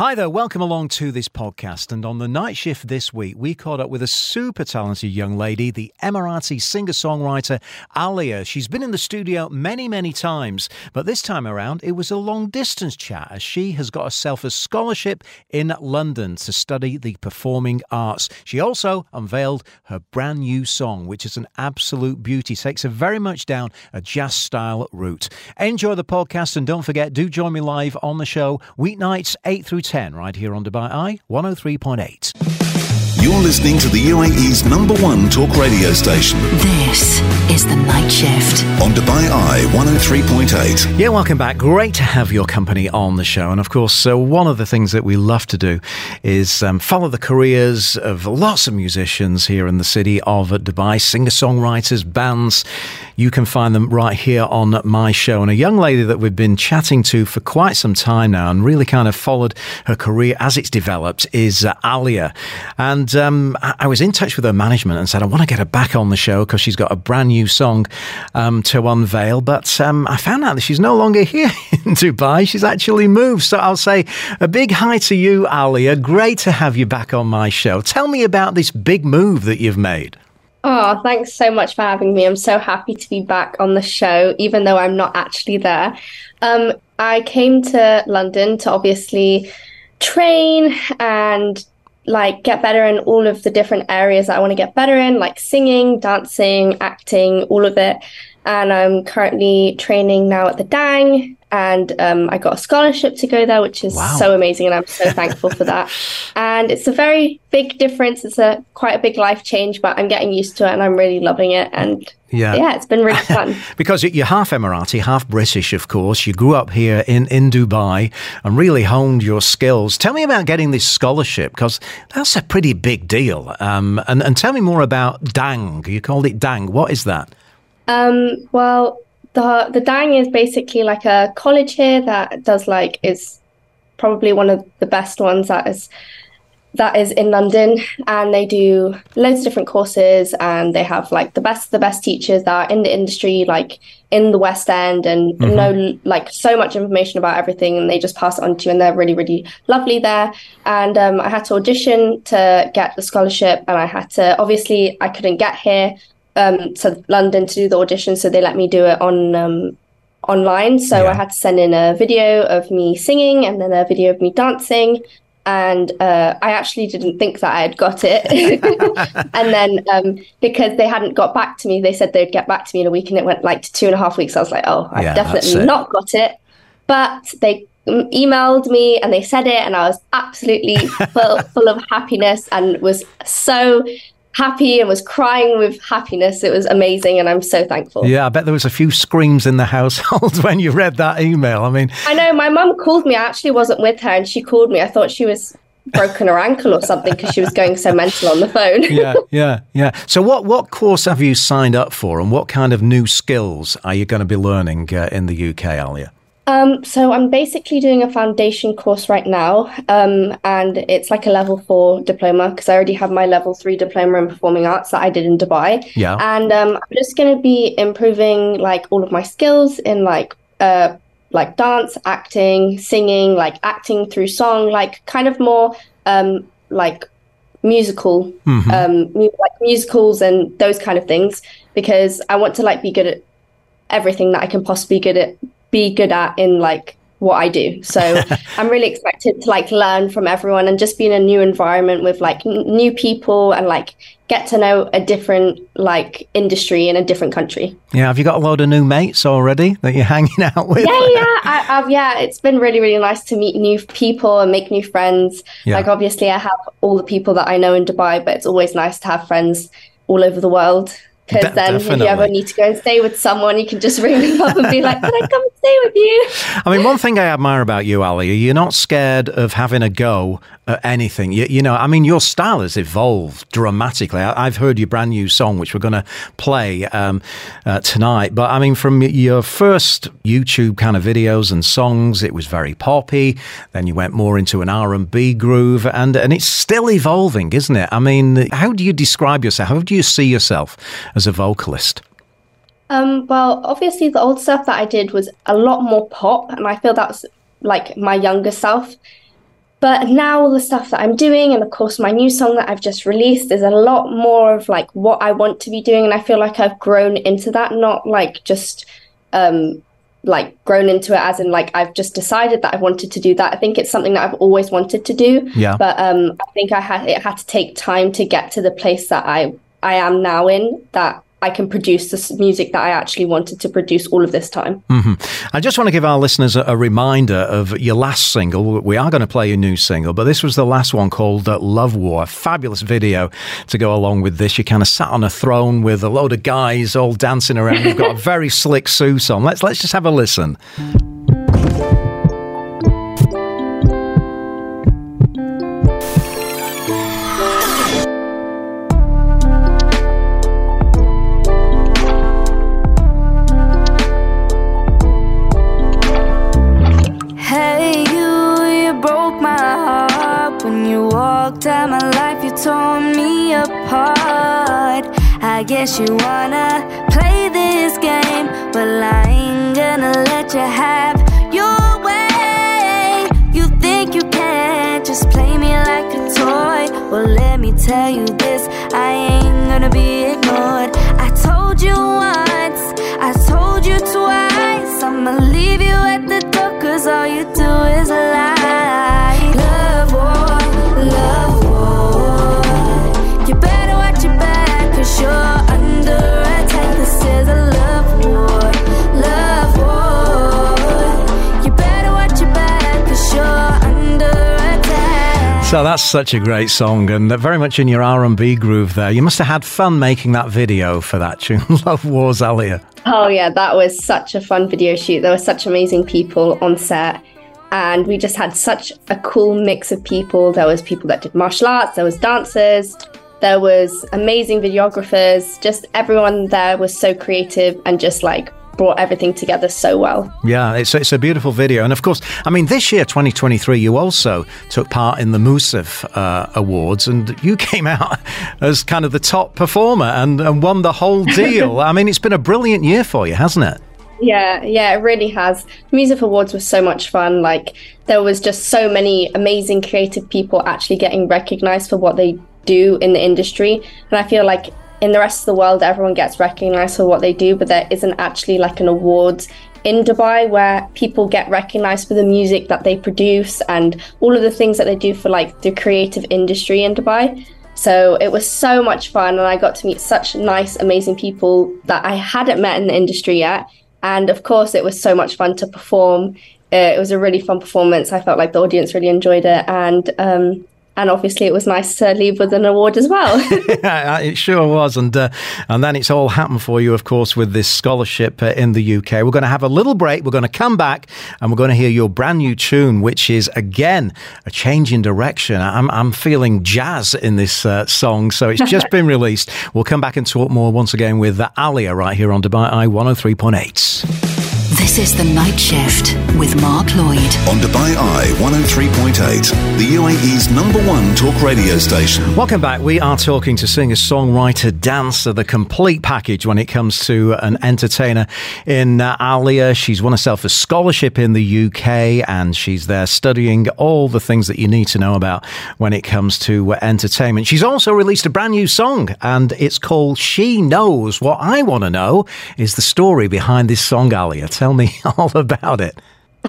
Hi there, welcome along to this podcast. And on the night shift this week, we caught up with a super talented young lady, the Emirati singer songwriter Alya. She's been in the studio many, many times, but this time around it was a long distance chat as she has got herself a scholarship in London to study the performing arts. She also unveiled her brand new song, which is an absolute beauty, takes her very much down a jazz style route. Enjoy the podcast and don't forget, do join me live on the show weeknights 8 through 10 right here on Dubai Eye 103.8. You're listening to the UAE's number one talk radio station This is The Night Shift. on Dubai Eye 103.8. Yeah, welcome back. Great to have your company on the show. And of course, uh, one of the things that we love to do is um, follow the careers of lots of musicians here in the city of Dubai, singer songwriters, bands. You can find them right here on my show. And a young lady that we've been chatting to for quite some time now and really kind of followed her career as it's developed is uh, Alya. And um, I I was in touch with her management and said, I want to get her back on the show because she's got a brand new song um, to unveil. But um, I found out that she's no longer here in Dubai. She's actually moved. So I'll say a big hi to you, Alya. Great to have you back on my show. Tell me about this big move that you've made. Oh, thanks so much for having me. I'm so happy to be back on the show, even though I'm not actually there. Um, I came to London to obviously train and like get better in all of the different areas that I want to get better in, like singing, dancing, acting, all of it. And I'm currently training now at the Dang, and um, I got a scholarship to go there, which is Wow. so amazing, and I'm so thankful for that. And it's a very big difference. It's a quite a big life change, but I'm getting used to it, and I'm really loving it. And Yeah. yeah, it's been really fun. Because you're half Emirati, half British, of course. You grew up here in, in Dubai and really honed your skills. Tell me about getting this scholarship, because that's a pretty big deal. Um, and, and tell me more about Dang. You called it Dang. What is that? Um, well, the the Dang is basically like a college here that does like is probably one of the best ones that is that is in London, and they do loads of different courses, and they have like the best the best teachers that are in the industry, like in the West End, and know like so much information about everything, and they just pass it on to you, and they're really really lovely there. And um, I had to audition to get the scholarship, and I had to obviously I couldn't get here um, to London to do the audition, so they let me do it on um, online. So Yeah. I had to send in a video of me singing and then a video of me dancing. And uh, I actually didn't think that I had got it. and then um, because they hadn't got back to me, they said they'd get back to me in a week, and it went like to two and a half weeks. I was like, oh, I've Yeah, definitely not got it. But they emailed me and they said it, and I was absolutely full, full of happiness and was so happy and was crying with happiness. It was amazing, and I'm so thankful. Yeah, I bet there was a few screams in the household when you read that email. I mean, I know my mum called me. I actually wasn't with her, and she called me. I thought she was broken her ankle or something because she was going so mental on the phone. yeah, yeah, yeah. So, what, what course have you signed up for, and what kind of new skills are you going to be learning uh, in the UK, Alya? Um, so I'm basically doing a foundation course right now, um, and it's like a level four diploma because I already have my level three diploma in performing arts that I did in Dubai. Yeah. And um, I'm just going to be improving like all of my skills in like uh, like dance, acting, singing, like acting through song, like kind of more um, like musical, um, mu- like musicals and those kind of things because I want to like be good at everything that I can possibly good at be good at in like what I do. So I'm really excited to like learn from everyone and just be in a new environment with like n- new people and like get to know a different like industry in a different country. Yeah, have you got a load of new mates already that you're hanging out with? Yeah, yeah, I, I've, yeah. It's been really, really nice to meet new people and make new friends. Yeah. Like obviously, I have all the people that I know in Dubai, but it's always nice to have friends all over the world. Because De- then, if you ever need to go and stay with someone, you can just ring them up and be like, "Can I come and stay with you?" I mean, one thing I admire about you, Ali, you're not scared of having a go at anything. You, you know, I mean, your style has evolved dramatically. I, I've heard your brand new song, which we're going to play um, uh, tonight. But I mean, from your first YouTube kind of videos and songs, it was very poppy. Then you went more into an R and B groove, and and it's still evolving, isn't it? I mean, how do you describe yourself? How do you see yourself as a vocalist? Um, well, obviously, the old stuff that I did was a lot more pop, and I feel that's like my younger self. But now all the stuff that I'm doing, and of course my new song that I've just released, is a lot more of like what I want to be doing, and I feel like I've grown into that, not like just um, like grown into it as in like I've just decided that I wanted to do that. I think it's something that I've always wanted to do. Yeah. But um, I think I had it had to take time to get to the place that I I am now in that I can produce this music that I actually wanted to produce all of this time. Mm-hmm. I just want to give our listeners a, a, reminder of your last single. We are going to play your new single, but this was the last one called uh, Love War. Fabulous video to go along with this. You kind of sat on a throne with a load of guys all dancing around. You've got a very slick suit on. Let's let's just have a listen. Guess you wanna play this game, but I ain't gonna let you have your way. You think you can just play me like a toy? Well, let me tell you this I ain't gonna be ignored. I told you once, I told you twice. I'ma leave you at the door, cause all you do is lie. So that's such a great song, and very much in your R and B groove there. You must have had fun making that video for that tune, "Love Wars Alya." Oh yeah, that was such a fun video shoot. There were such amazing people on set, and we just had such a cool mix of people. There was people that did martial arts, there was dancers, there was amazing videographers. Just everyone there was so creative and just like brought everything together so well. Yeah, it's, it's a beautiful video. And of course, I mean, this year, 2023, you also took part in the Musaf uh, Awards and you came out as kind of the top performer and, and won the whole deal. I mean, it's been a brilliant year for you, hasn't it? Yeah, yeah, it really has. Musaf Awards was so much fun. Like, there was just so many amazing creative people actually getting recognized for what they do in the industry. And I feel like in the rest of the world, everyone gets recognized for what they do, but there isn't actually like an awards in Dubai where people get recognized for the music that they produce and all of the things that they do for like the creative industry in Dubai. So it was so much fun, and I got to meet such nice, amazing people that I hadn't met in the industry yet. And of course, it was so much fun to perform. Uh, it was a really fun performance. I felt like the audience really enjoyed it, and um, and obviously it was nice to leave with an award as well. it sure was, and uh, and then it's all happened for you, of course, with this scholarship uh, in the UK. We're going to have a little break. We're going to come back, and we're going to hear your brand new tune, which is again a change in direction. I'm I'm feeling jazz in this uh, song, so it's just been released. We'll come back and talk more once again with Alya right here on Dubai Eye 103.8. This is The Night Shift with Mark Lloyd. On Dubai Eye 103.8, the UAE's number one talk radio station. Welcome back. We are talking to singer, songwriter, dancer, the complete package when it comes to an entertainer in uh, Alya. She's won herself a scholarship in the UK and she's there studying all the things that you need to know about when it comes to uh, entertainment. She's also released a brand new song and it's called She Knows. What I want to know is the story behind this song, Alya. Tell me all about it.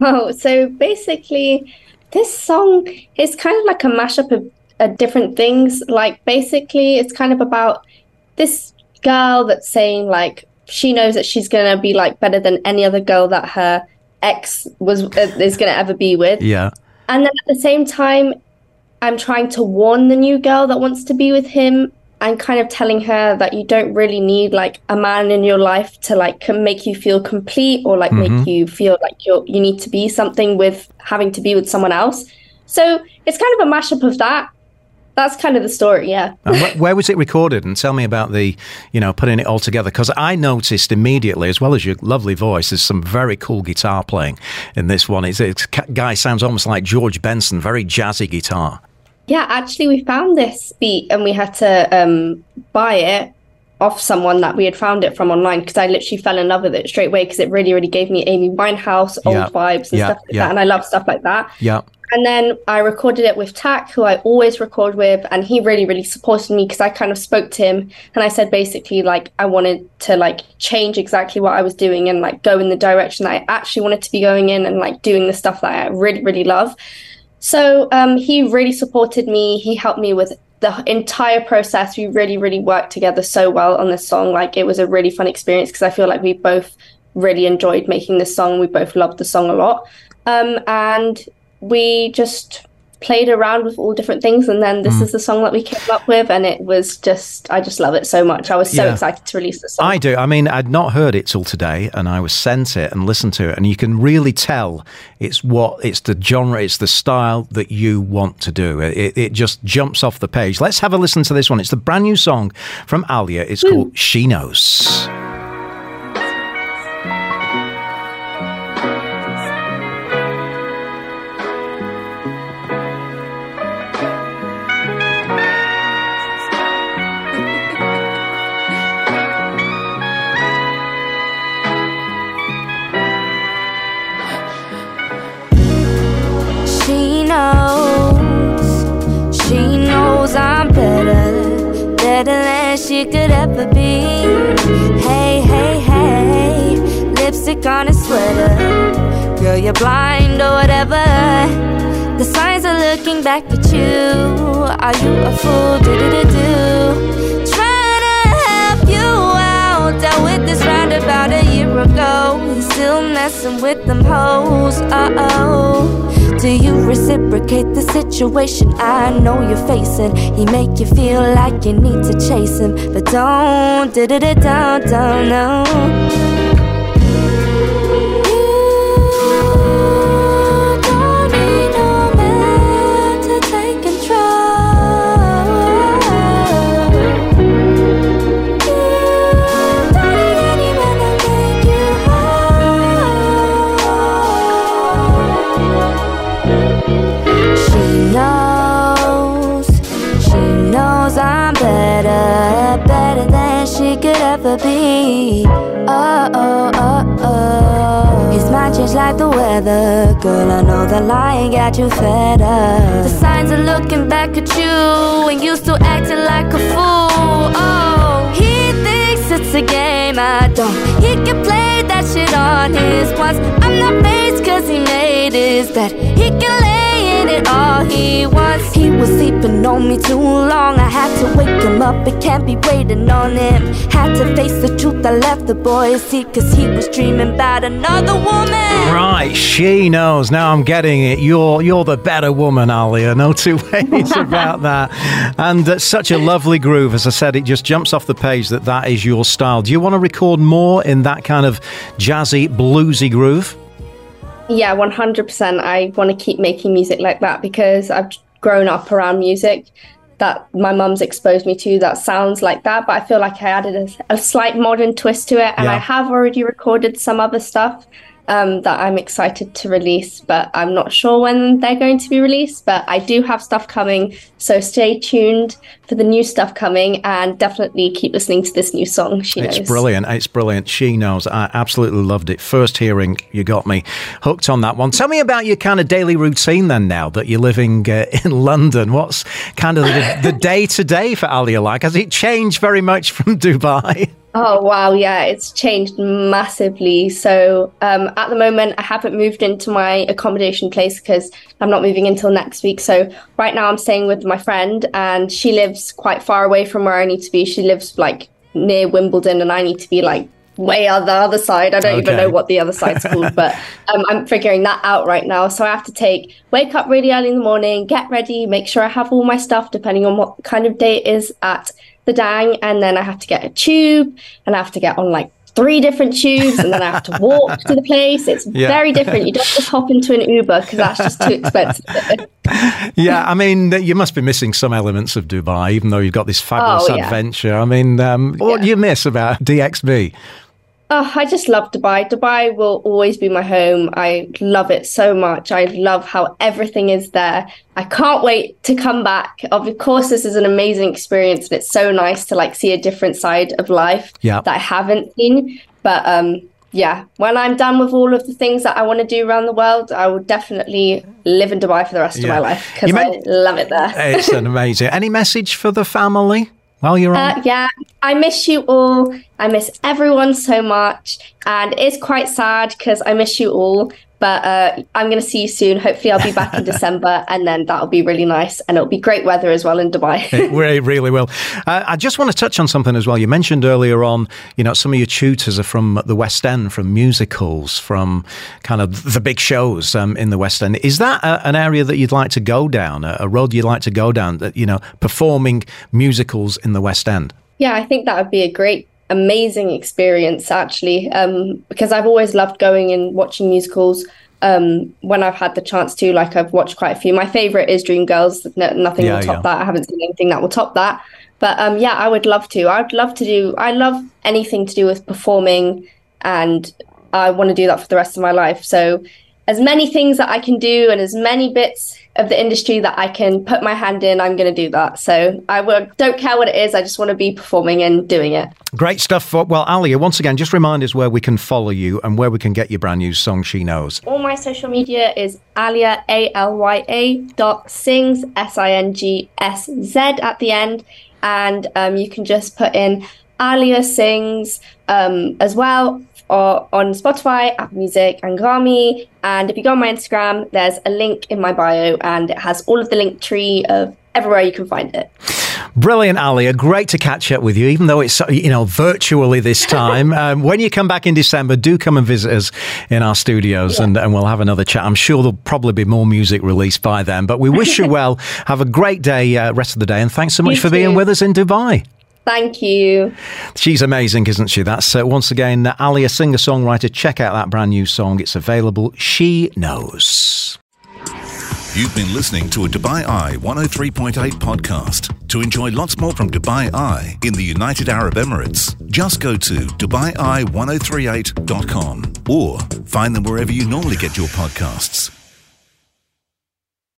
Oh, so basically, this song is kind of like a mashup of uh, different things. Like, basically, it's kind of about this girl that's saying, like, she knows that she's going to be like better than any other girl that her ex was uh, is going to ever be with. Yeah. And then at the same time, I'm trying to warn the new girl that wants to be with him and kind of telling her that you don't really need like a man in your life to like make you feel complete or like mm-hmm. make you feel like you you need to be something with having to be with someone else. So it's kind of a mashup of that. That's kind of the story, yeah. wh- where was it recorded? And tell me about the, you know, putting it all together. Because I noticed immediately, as well as your lovely voice, there's some very cool guitar playing in this one. It's, it's guy sounds almost like George Benson, very jazzy guitar. Yeah, actually, we found this beat and we had to um, buy it off someone that we had found it from online because I literally fell in love with it straight away because it really, really gave me Amy Winehouse, old Yeah. vibes and Yeah, stuff like yeah. that. And I love stuff like that. Yeah. And then I recorded it with Tak, who I always record with, and he really, really supported me because I kind of spoke to him and I said basically like I wanted to like change exactly what I was doing and like go in the direction that I actually wanted to be going in and like doing the stuff that I really, really love. So um, he really supported me. He helped me with the entire process. We really, really worked together so well on this song. Like it was a really fun experience because I feel like we both really enjoyed making this song. We both loved the song a lot. Um, and we just played around with all different things and then Mm. this is the song that we came up with and it was just I just love it so much. I was so Yeah. excited to release this song. I do. I mean, I'd not heard it till today, and I was sent it and listened to it, and you can really tell it's what it's the genre, it's the style that you want to do. It, it just jumps off the page. Let's have a listen to this one. It's the brand new song from Alya. It's called She Knows. Better she could ever be. Hey, hey, hey, lipstick on a sweater. Girl, you're blind or whatever. The signs are looking back at you. Are you a fool? Do do do do. Trying to help you out. Dealt with this round about a year ago. Still messing with them hoes. Uh oh. Do you reciprocate the situation I know you're facing? He make you feel like you need to chase him, but don't, da da da don't, don't, no. Ever be. Oh, oh, oh, oh. His mind changed like the weather. Girl, I know the lying got you fed up. The signs are looking back at you, and you still acting like a fool. Oh, he thinks it's a game. I don't. He can play that shit on his once. I'm not phased cause he made his bed. He can lay in it all he wants. He was sleeping on me too long. I had to wake him up. It can't be waiting on him. Had to face the truth. I left the boy seat cause he was dreaming about another woman. Right, she knows. Now I'm getting it. You're you're the better woman, Alya. No two ways about that. And uh, such a lovely groove. As I said, it just jumps off the page that that is your style. Do you want to record more in that kind of jazzy, bluesy groove? Yeah, 100%. I want to keep making music like that because I've grown up around music that my mum's exposed me to that sounds like that. But I feel like I added a, a slight modern twist to it. And Yeah. I have already recorded some other stuff um, that I'm excited to release, but I'm not sure when they're going to be released. But I do have stuff coming. So stay tuned for the new stuff coming and definitely keep listening to this new song. She It's knows. brilliant. It's brilliant. She knows. I absolutely loved it. First hearing, you got me hooked on that one. Tell me about your kind of daily routine then now that you're living uh, in London. What's kind of the day to day for Alya like? Has it changed very much from Dubai? Oh wow, yeah, it's changed massively. So um, at the moment, I haven't moved into my accommodation place because I'm not moving until next week. So right now, I'm staying with my friend, and she lives quite far away from where I need to be. She lives like near Wimbledon, and I need to be like way on the other side. I don't even know what the other side's called, but um, I'm figuring that out right now. So I have to take wake up really early in the morning, get ready, make sure I have all my stuff depending on what kind of day it is at the dang, and then I have to get a tube, and I have to get on like three different tubes, and then I have to walk to the place. It's Yeah. very different. You don't just hop into an Uber because that's just too expensive. yeah, I mean, you must be missing some elements of Dubai, even though you've got this fabulous Oh, yeah. adventure. I mean, um, what do you miss about DXB? Oh, I just love Dubai. Dubai will always be my home. I love it so much. I love how everything is there. I can't wait to come back. Of course, this is an amazing experience, and it's so nice to like see a different side of life yeah. that I haven't seen. But um, yeah, when I'm done with all of the things that I want to do around the world, I will definitely live in Dubai for the rest yeah. of my life because I love it there. it's an amazing. Any message for the family? While you're on? Uh, yeah, I miss you all. I miss everyone so much. And it's quite sad because I miss you all. But uh, I'm going to see you soon. Hopefully, I'll be back in December, and then that'll be really nice. And it'll be great weather as well in Dubai. it really, will. Uh, I just want to touch on something as well. You mentioned earlier on, you know, some of your tutors are from the West End, from musicals, from kind of the big shows um, in the West End. Is that a, an area that you'd like to go down, a, a road you'd like to go down, that, you know, performing musicals in the West End? Yeah, I think that would be a great amazing experience actually um, because I've always loved going and watching musicals um, when I've had the chance to. Like I've watched quite a few. My favorite is Dreamgirls. No, nothing yeah, will top yeah. that. I haven't seen anything that will top that. But um, yeah, I would love to. I'd love to do. I love anything to do with performing, and I want to do that for the rest of my life. So as many things that I can do and as many bits of the industry that I can put my hand in, I'm going to do that. So I will, don't care what it is. I just want to be performing and doing it. Great stuff. Well, Alya, once again, just remind us where we can follow you and where we can get your brand new song, She Knows. All my social media is Alya, A L Y A dot sings, S I N G S Z at the end. And um, you can just put in Alya Sings um, as well or on Spotify, Apple Music, and Anghami. And if you go on my Instagram, there's a link in my bio and it has all of the link tree of everywhere you can find it. Brilliant, Alya. Great to catch up with you, even though it's you know virtually this time. um, when you come back in December, do come and visit us in our studios, yeah. and, and we'll have another chat. I'm sure there'll probably be more music released by then. But we wish you well. Have a great day, uh, rest of the day, and thanks so much you for too. being with us in Dubai. Thank you. She's amazing, isn't she? That's uh, once again uh, Alya, singer songwriter. Check out that brand new song. It's available. She knows. You've been listening to a Dubai Eye 103.8 podcast. To enjoy lots more from Dubai Eye in the United Arab Emirates, just go to DubaiEye1038.com or find them wherever you normally get your podcasts.